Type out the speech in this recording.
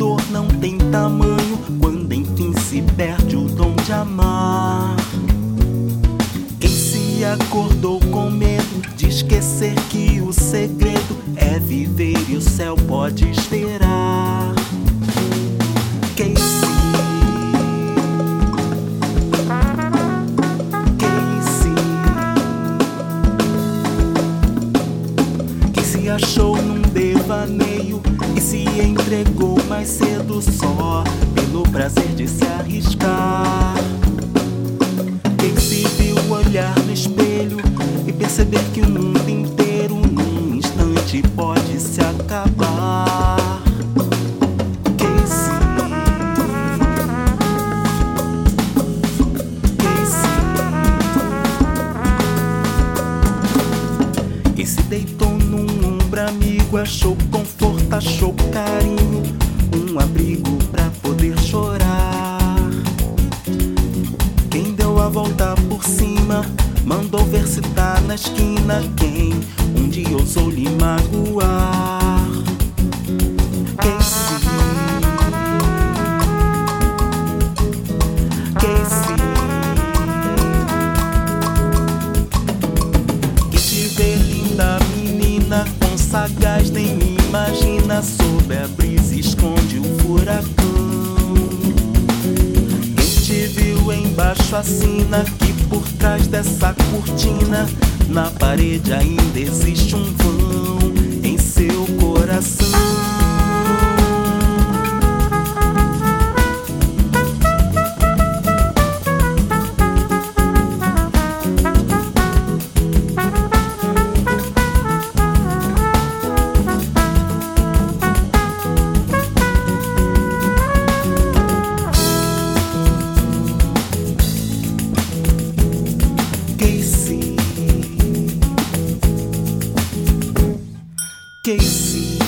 dor não tem tamanho quando enfim se perde o dom de amar. Quem se acordou com medo de esquecer que o segredo é viver e o céu pode esperar. Quem se achou num devaneio e se entregou mais cedo só pelo prazer de se arriscar. Quem se viu olhar no espelho e perceber que o mundo inteiro num instante pode se acabar. Deitou amigo achou conforto, achou carinho, um abrigo pra poder chorar. Quem deu a volta por cima mandou ver se tá na esquina. Quem um dia ousou lhe magoar. Sagaz nem imagina sob a brisa esconde o furacão. Quem te viu embaixo assina que por trás dessa cortina na parede ainda existe um vão em seu coração. 极时